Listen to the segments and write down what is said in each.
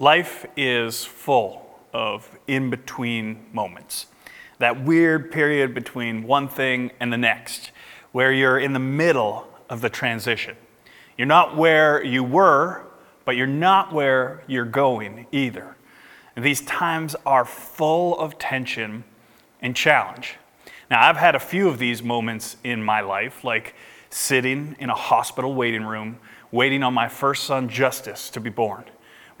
Life is full of in between moments. That weird period between one thing and the next, where you're in the middle of the transition. You're not where you were, but you're not where you're going either. And these times are full of tension and challenge. Now, I've had a few of these moments in my life, like sitting in a hospital waiting room, waiting on my first son, Justice, to be born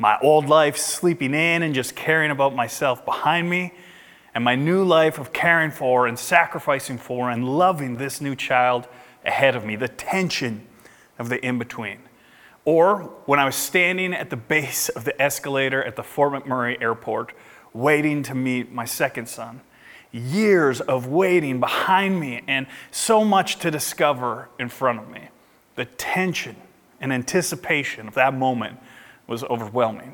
my old life sleeping in and just caring about myself behind me, and my new life of caring for and sacrificing for and loving this new child ahead of me, the tension of the in between. Or when I was standing at the base of the escalator at the Fort McMurray airport, waiting to meet my second son. Years of waiting behind me and so much to discover in front of me. The tension and anticipation of that moment was overwhelming.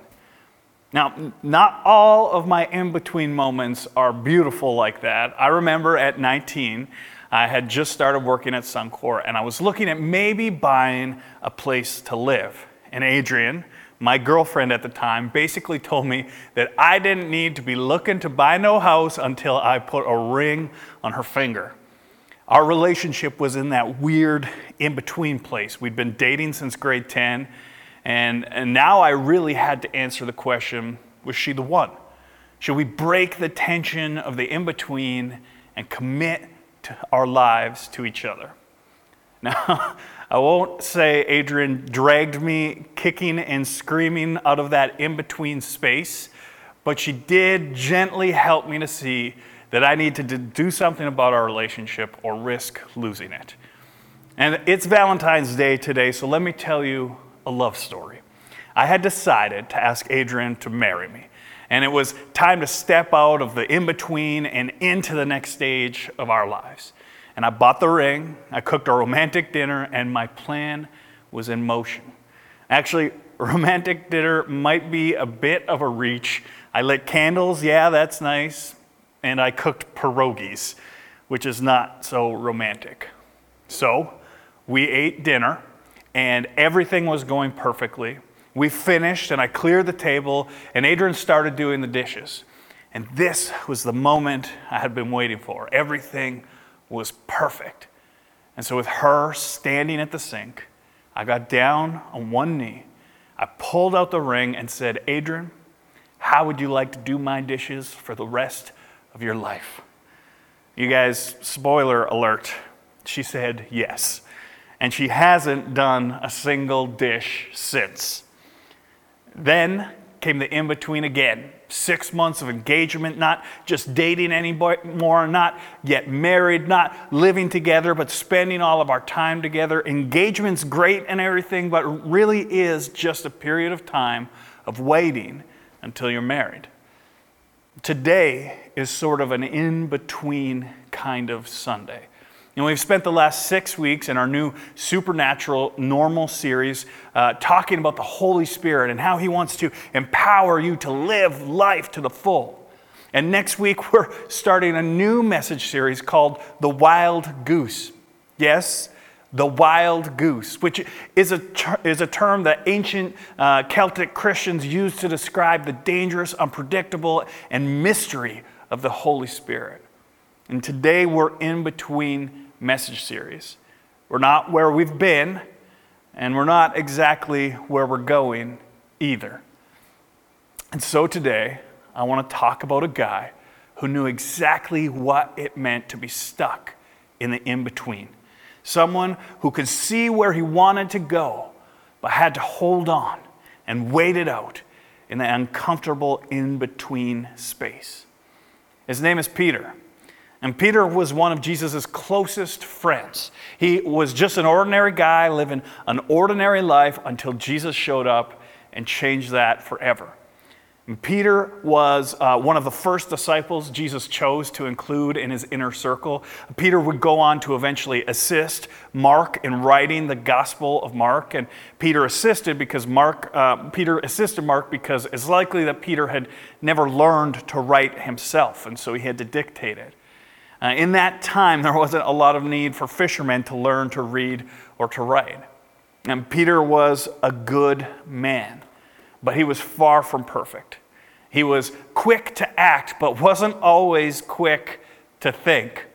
Now, not all of my in between moments are beautiful like that. I remember at 19, I had just started working at Suncor and I was looking at maybe buying a place to live. And Adrian, my girlfriend at the time, basically told me that I didn't need to be looking to buy no house until I put a ring on her finger. Our relationship was in that weird in between place. We'd been dating since grade 10 and, and now I really had to answer the question was she the one? Should we break the tension of the in between and commit our lives to each other? Now, I won't say Adrian dragged me kicking and screaming out of that in between space, but she did gently help me to see that I need to do something about our relationship or risk losing it. And it's Valentine's Day today, so let me tell you a love story. I had decided to ask Adrian to marry me. And it was time to step out of the in between and into the next stage of our lives. And I bought the ring, I cooked a romantic dinner, and my plan was in motion. Actually, romantic dinner might be a bit of a reach. I lit candles, yeah, that's nice. And I cooked pierogies, which is not so romantic. So we ate dinner and everything was going perfectly. We finished, and I cleared the table, and Adrian started doing the dishes. And this was the moment I had been waiting for. Everything was perfect. And so, with her standing at the sink, I got down on one knee. I pulled out the ring and said, Adrian, how would you like to do my dishes for the rest of your life? You guys, spoiler alert, she said yes and she hasn't done a single dish since. Then came the in between again. Six months of engagement, not just dating anymore, not yet married, not living together, but spending all of our time together. Engagement's great and everything, but really is just a period of time of waiting until you're married. Today is sort of an in between kind of Sunday. And we've spent the last six weeks in our new Supernatural Normal series uh, talking about the Holy Spirit and how He wants to empower you to live life to the full. And next week, we're starting a new message series called The Wild Goose. Yes, the wild goose, which is a, ter- is a term that ancient uh, Celtic Christians used to describe the dangerous, unpredictable, and mystery of the Holy Spirit. And today we're in between message series. We're not where we've been, and we're not exactly where we're going either. And so today, I want to talk about a guy who knew exactly what it meant to be stuck in the in between. Someone who could see where he wanted to go, but had to hold on and wait it out in the uncomfortable in between space. His name is Peter. And Peter was one of Jesus' closest friends. He was just an ordinary guy living an ordinary life until Jesus showed up and changed that forever. And Peter was uh, one of the first disciples Jesus chose to include in his inner circle. Peter would go on to eventually assist Mark in writing the Gospel of Mark, and Peter assisted because Mark. Uh, Peter assisted Mark because it's likely that Peter had never learned to write himself, and so he had to dictate it. Uh, in that time, there wasn't a lot of need for fishermen to learn to read or to write. And Peter was a good man. but he was far from perfect. He was quick to act, but wasn't always quick to think.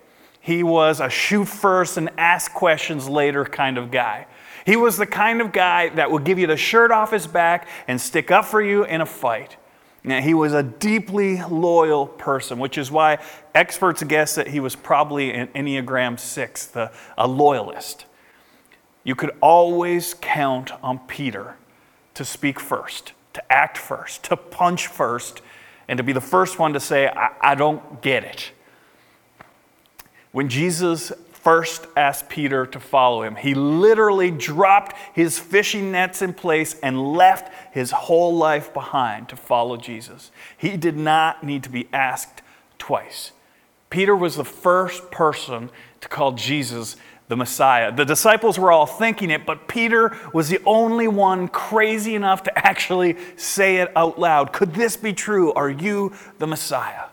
He was a shoot first and ask questions later kind of guy. He was the kind of guy that would give you the shirt off his back and stick up for you in a fight. Now, he was a deeply loyal person, which is why experts guess that he was probably an Enneagram 6, the, a loyalist. You could always count on Peter to speak first, to act first, to punch first, and to be the first one to say, I, I don't get it. When Jesus first asked Peter to follow him, he literally dropped his fishing nets in place and left his whole life behind to follow Jesus. He did not need to be asked twice. Peter was the first person to call Jesus the Messiah. The disciples were all thinking it, but Peter was the only one crazy enough to actually say it out loud. Could this be true? Are you the Messiah?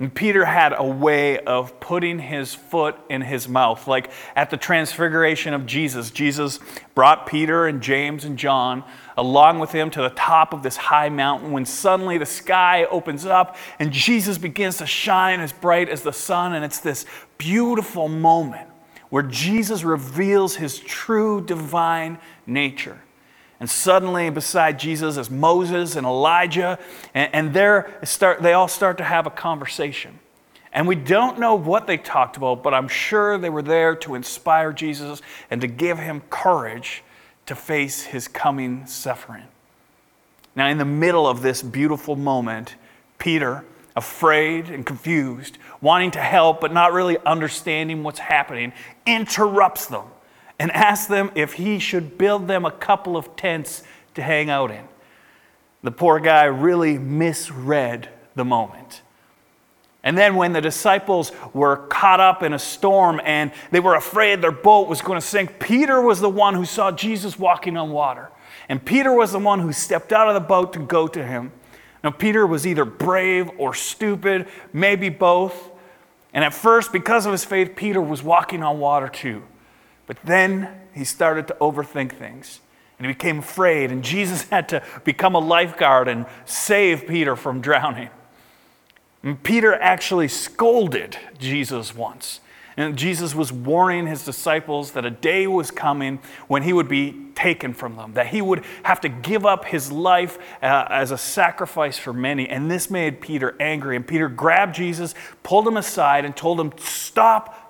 And Peter had a way of putting his foot in his mouth. Like at the transfiguration of Jesus, Jesus brought Peter and James and John along with him to the top of this high mountain when suddenly the sky opens up and Jesus begins to shine as bright as the sun. And it's this beautiful moment where Jesus reveals his true divine nature. And suddenly, beside Jesus is Moses and Elijah, and, and start, they all start to have a conversation. And we don't know what they talked about, but I'm sure they were there to inspire Jesus and to give him courage to face his coming suffering. Now, in the middle of this beautiful moment, Peter, afraid and confused, wanting to help but not really understanding what's happening, interrupts them and asked them if he should build them a couple of tents to hang out in. The poor guy really misread the moment. And then, when the disciples were caught up in a storm and they were afraid their boat was going to sink, Peter was the one who saw Jesus walking on water. And Peter was the one who stepped out of the boat to go to him. Now, Peter was either brave or stupid, maybe both. And at first, because of his faith, Peter was walking on water too. But then he started to overthink things and he became afraid, and Jesus had to become a lifeguard and save Peter from drowning. And Peter actually scolded Jesus once. And Jesus was warning his disciples that a day was coming when he would be taken from them, that he would have to give up his life uh, as a sacrifice for many. And this made Peter angry. And Peter grabbed Jesus, pulled him aside, and told him,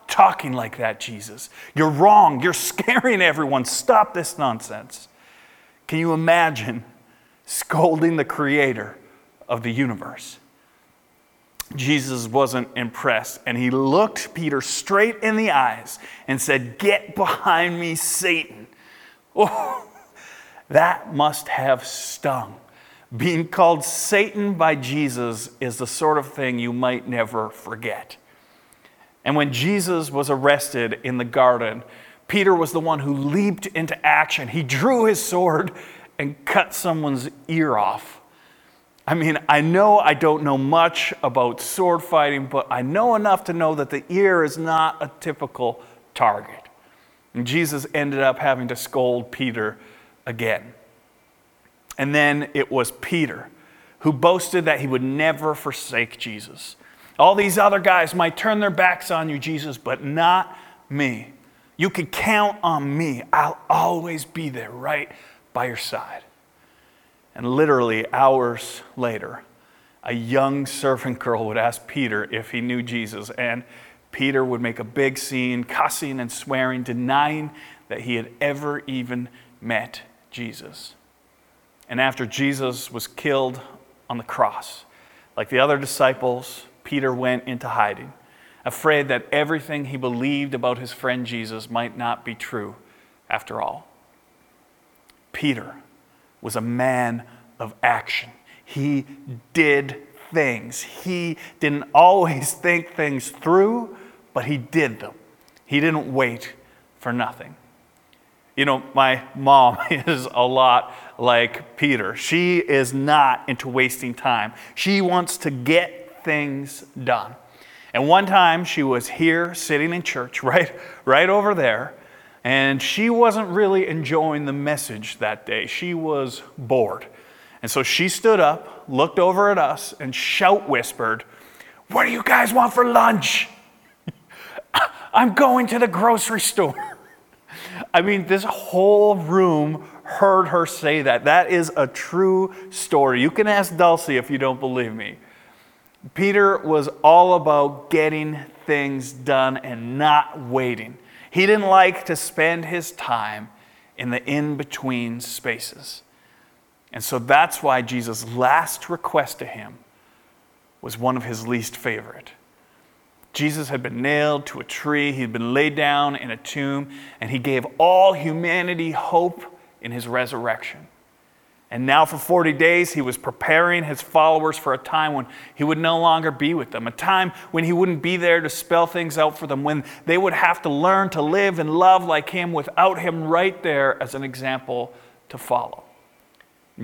Talking like that, Jesus. You're wrong. You're scaring everyone. Stop this nonsense. Can you imagine scolding the creator of the universe? Jesus wasn't impressed, and he looked Peter straight in the eyes and said, Get behind me, Satan. Oh, that must have stung. Being called Satan by Jesus is the sort of thing you might never forget. And when Jesus was arrested in the garden, Peter was the one who leaped into action. He drew his sword and cut someone's ear off. I mean, I know I don't know much about sword fighting, but I know enough to know that the ear is not a typical target. And Jesus ended up having to scold Peter again. And then it was Peter who boasted that he would never forsake Jesus. All these other guys might turn their backs on you, Jesus, but not me. You can count on me. I'll always be there right by your side. And literally, hours later, a young servant girl would ask Peter if he knew Jesus, and Peter would make a big scene, cussing and swearing, denying that he had ever even met Jesus. And after Jesus was killed on the cross, like the other disciples, Peter went into hiding, afraid that everything he believed about his friend Jesus might not be true after all. Peter was a man of action. He did things. He didn't always think things through, but he did them. He didn't wait for nothing. You know, my mom is a lot like Peter. She is not into wasting time. She wants to get things done. And one time she was here sitting in church, right, right over there, and she wasn't really enjoying the message that day. She was bored. And so she stood up, looked over at us, and shout whispered, What do you guys want for lunch? I'm going to the grocery store. I mean, this whole room heard her say that. That is a true story. You can ask Dulcie if you don't believe me. Peter was all about getting things done and not waiting. He didn't like to spend his time in the in between spaces. And so that's why Jesus' last request to him was one of his least favorite. Jesus had been nailed to a tree, he'd been laid down in a tomb, and he gave all humanity hope in his resurrection. And now, for 40 days, he was preparing his followers for a time when he would no longer be with them, a time when he wouldn't be there to spell things out for them, when they would have to learn to live and love like him without him right there as an example to follow.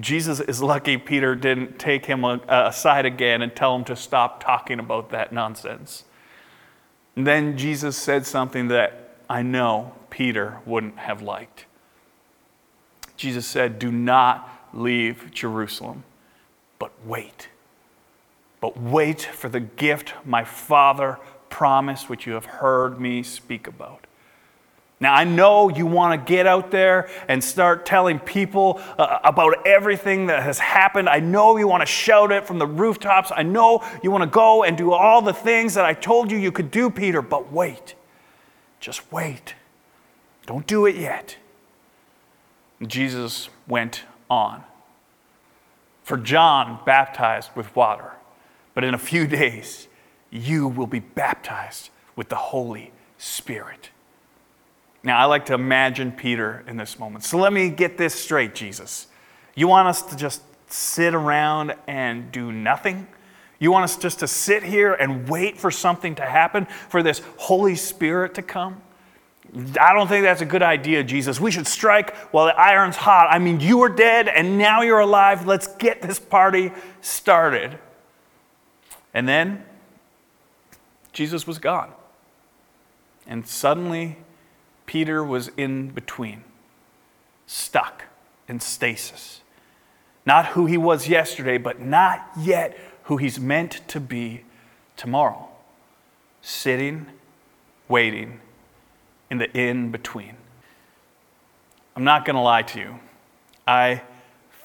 Jesus is lucky Peter didn't take him aside again and tell him to stop talking about that nonsense. And then Jesus said something that I know Peter wouldn't have liked. Jesus said, Do not leave Jerusalem, but wait. But wait for the gift my Father promised, which you have heard me speak about. Now, I know you want to get out there and start telling people uh, about everything that has happened. I know you want to shout it from the rooftops. I know you want to go and do all the things that I told you you could do, Peter, but wait. Just wait. Don't do it yet. Jesus went on. For John baptized with water, but in a few days you will be baptized with the Holy Spirit. Now, I like to imagine Peter in this moment. So let me get this straight, Jesus. You want us to just sit around and do nothing? You want us just to sit here and wait for something to happen, for this Holy Spirit to come? I don't think that's a good idea, Jesus. We should strike while the iron's hot. I mean, you were dead and now you're alive. Let's get this party started. And then Jesus was gone. And suddenly Peter was in between, stuck in stasis. Not who he was yesterday, but not yet who he's meant to be tomorrow. Sitting, waiting in the in between. I'm not going to lie to you. I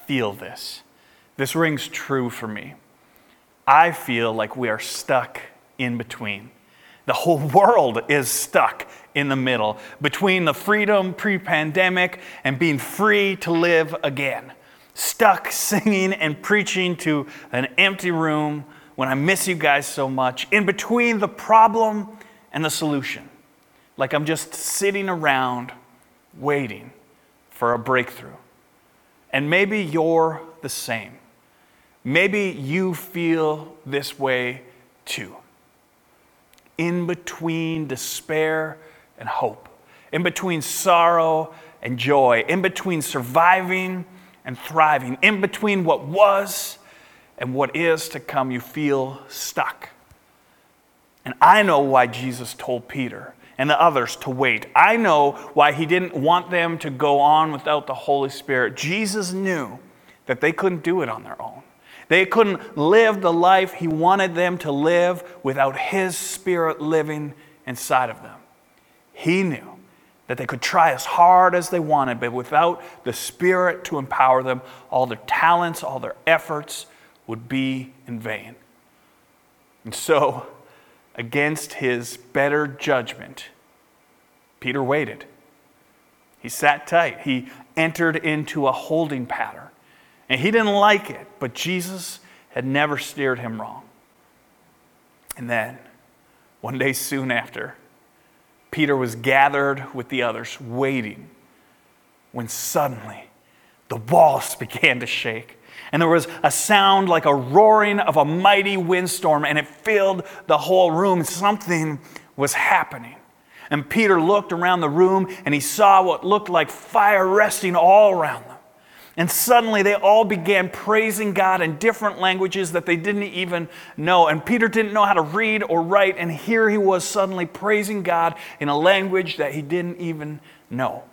feel this. This rings true for me. I feel like we are stuck in between. The whole world is stuck in the middle between the freedom pre pandemic and being free to live again. Stuck singing and preaching to an empty room when I miss you guys so much, in between the problem and the solution. Like I'm just sitting around waiting for a breakthrough. And maybe you're the same. Maybe you feel this way too. In between despair and hope, in between sorrow and joy, in between surviving and thriving, in between what was and what is to come, you feel stuck. And I know why Jesus told Peter and the others to wait. I know why he didn't want them to go on without the Holy Spirit. Jesus knew that they couldn't do it on their own. They couldn't live the life he wanted them to live without his spirit living inside of them. He knew that they could try as hard as they wanted, but without the Spirit to empower them, all their talents, all their efforts would be in vain. And so, against his better judgment, Peter waited. He sat tight. He entered into a holding pattern. And he didn't like it, but Jesus had never steered him wrong. And then, one day soon after, Peter was gathered with the others, waiting, when suddenly the walls began to shake. And there was a sound like a roaring of a mighty windstorm, and it filled the whole room. Something was happening. And Peter looked around the room and he saw what looked like fire resting all around them. And suddenly they all began praising God in different languages that they didn't even know. And Peter didn't know how to read or write. And here he was suddenly praising God in a language that he didn't even know.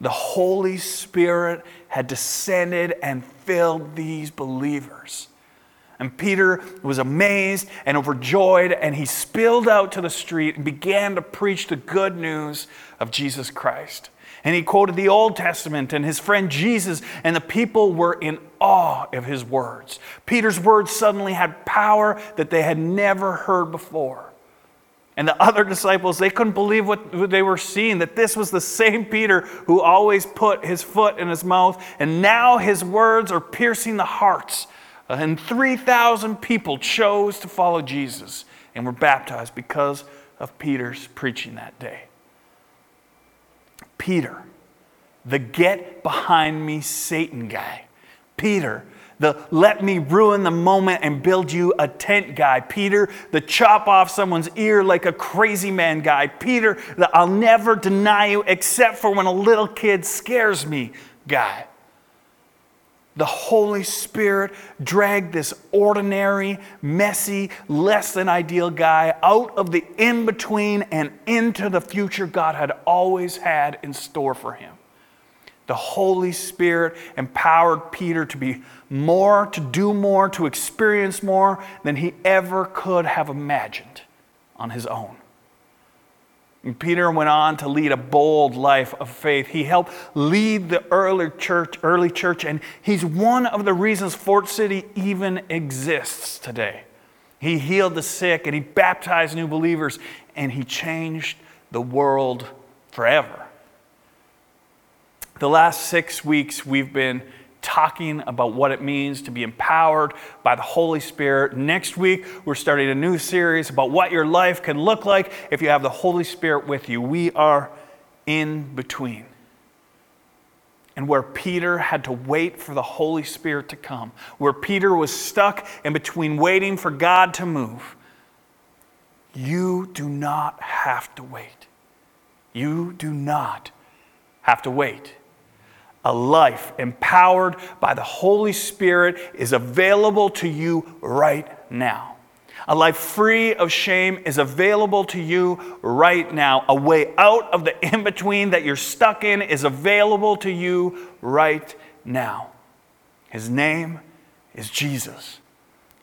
The Holy Spirit had descended and filled these believers. And Peter was amazed and overjoyed, and he spilled out to the street and began to preach the good news of Jesus Christ. And he quoted the Old Testament and his friend Jesus, and the people were in awe of his words. Peter's words suddenly had power that they had never heard before. And the other disciples, they couldn't believe what they were seeing, that this was the same Peter who always put his foot in his mouth, and now his words are piercing the hearts and 3,000 people chose to follow Jesus and were baptized because of Peter's preaching that day. Peter, the get behind me Satan guy. Peter, the let me ruin the moment and build you a tent guy. Peter, the chop off someone's ear like a crazy man guy. Peter, the I'll never deny you except for when a little kid scares me guy the Holy Spirit dragged this ordinary, messy, less than ideal guy out of the in between and into the future God had always had in store for him. The Holy Spirit empowered Peter to be more, to do more, to experience more than he ever could have imagined on his own. And Peter went on to lead a bold life of faith. He helped lead the early church, early church, and he's one of the reasons Fort City even exists today. He healed the sick and he baptized new believers and he changed the world forever. The last six weeks, we've been talking about what it means to be empowered by the Holy Spirit. Next week, we're starting a new series about what your life can look like if you have the Holy Spirit with you. We are in between. And where Peter had to wait for the Holy Spirit to come, where Peter was stuck in between waiting for God to move, you do not have to wait. You do not have to wait a life empowered by the Holy Spirit is available to you right now. A life free of shame is available to you right now. A way out of the in between that you're stuck in is available to you right now. His name is Jesus.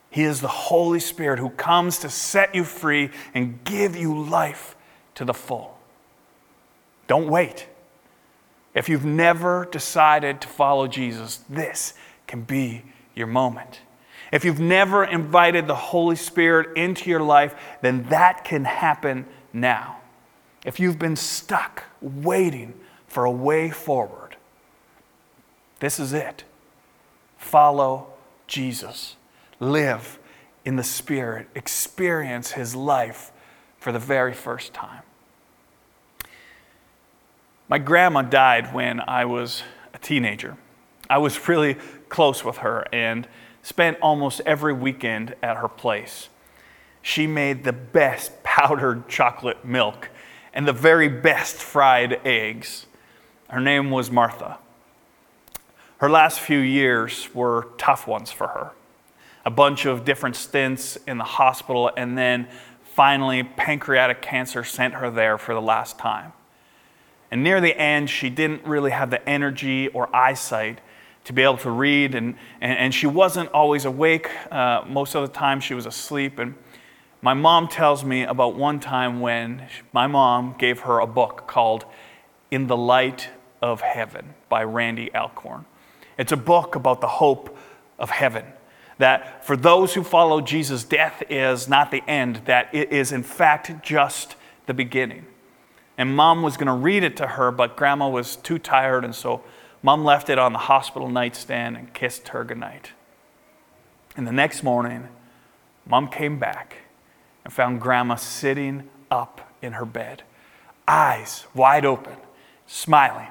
He is the Holy Spirit who comes to set you free and give you life to the full. Don't wait. If you've never decided to follow Jesus, this can be your moment. If you've never invited the Holy Spirit into your life, then that can happen now. If you've been stuck waiting for a way forward, this is it. Follow Jesus. Live in the Spirit. Experience His life for the very first time. My grandma died when I was a teenager. I was really close with her and spent almost every weekend at her place. She made the best powdered chocolate milk and the very best fried eggs. Her name was Martha. Her last few years were tough ones for her. A bunch of different stints in the hospital, and then finally, pancreatic cancer sent her there for the last time. And near the end, she didn't really have the energy or eyesight to be able to read, and, and, and she wasn't always awake. Uh, most of the time, she was asleep. And my mom tells me about one time when my mom gave her a book called In the Light of Heaven by Randy Alcorn. It's a book about the hope of heaven. That for those who follow Jesus, death is not the end, that it is in fact just the beginning. And mom was going to read it to her, but grandma was too tired, and so mom left it on the hospital nightstand and kissed her goodnight. And the next morning, mom came back and found grandma sitting up in her bed, eyes wide open, smiling.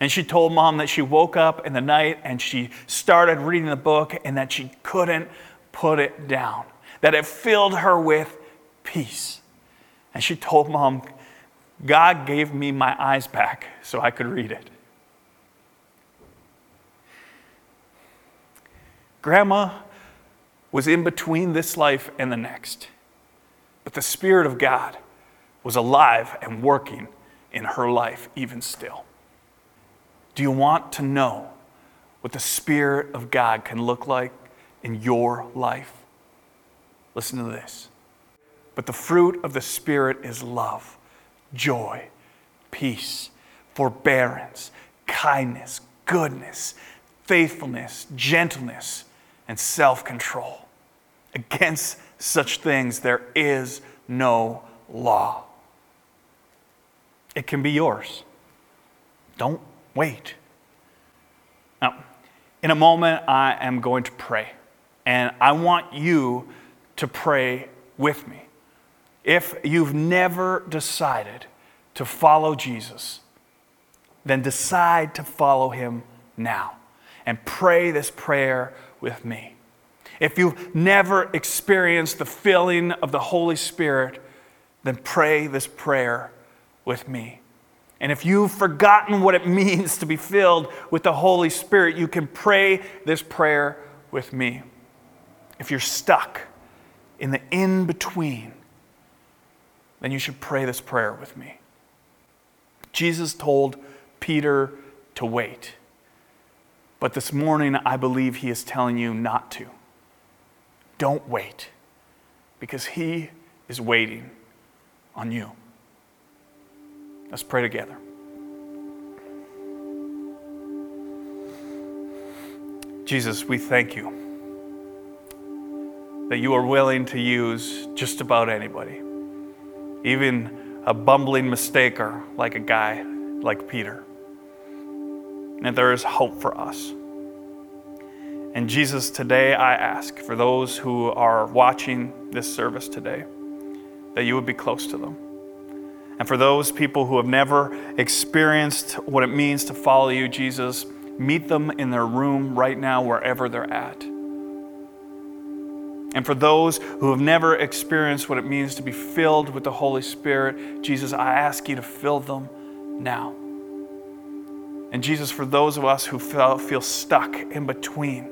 And she told mom that she woke up in the night and she started reading the book and that she couldn't put it down, that it filled her with peace. And she told mom, God gave me my eyes back so I could read it. Grandma was in between this life and the next, but the Spirit of God was alive and working in her life even still. Do you want to know what the Spirit of God can look like in your life? Listen to this. But the fruit of the Spirit is love, joy, peace, forbearance, kindness, goodness, faithfulness, gentleness, and self control. Against such things there is no law. It can be yours. Don't wait. Now, in a moment, I am going to pray, and I want you to pray with me. If you've never decided to follow Jesus, then decide to follow him now and pray this prayer with me. If you've never experienced the filling of the Holy Spirit, then pray this prayer with me. And if you've forgotten what it means to be filled with the Holy Spirit, you can pray this prayer with me. If you're stuck in the in between, then you should pray this prayer with me. Jesus told Peter to wait. But this morning, I believe he is telling you not to. Don't wait, because he is waiting on you. Let's pray together. Jesus, we thank you that you are willing to use just about anybody, even a bumbling mistaker like a guy like Peter. And there is hope for us. And Jesus, today I ask for those who are watching this service today that you would be close to them. And for those people who have never experienced what it means to follow you, Jesus, meet them in their room right now, wherever they're at. And for those who have never experienced what it means to be filled with the Holy Spirit, Jesus, I ask you to fill them now. And Jesus, for those of us who feel, stuck in between,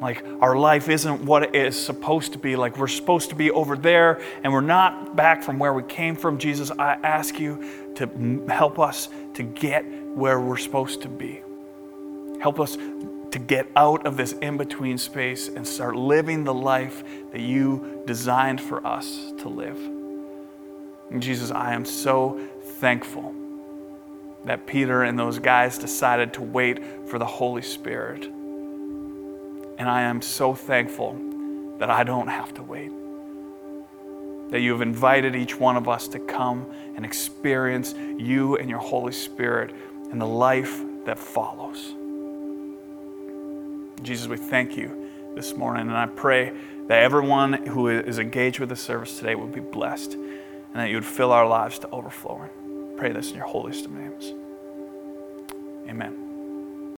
like our life isn't what it is supposed to be, like we're supposed to be over there and we're not back from where we came from, Jesus, I ask you to help us to get where we're supposed to be. Help us to get out of this in between space and start living the life that you designed for us to live. And Jesus, I am so thankful that Peter and those guys decided to wait for the Holy Spirit. And I am so thankful that I don't have to wait. That you have invited each one of us to come and experience you and your Holy Spirit and the life that follows. Jesus, we thank you this morning, and I pray that everyone who is engaged with the service today will be blessed and that you would fill our lives to overflowing. Pray this in your holiest of names. Amen.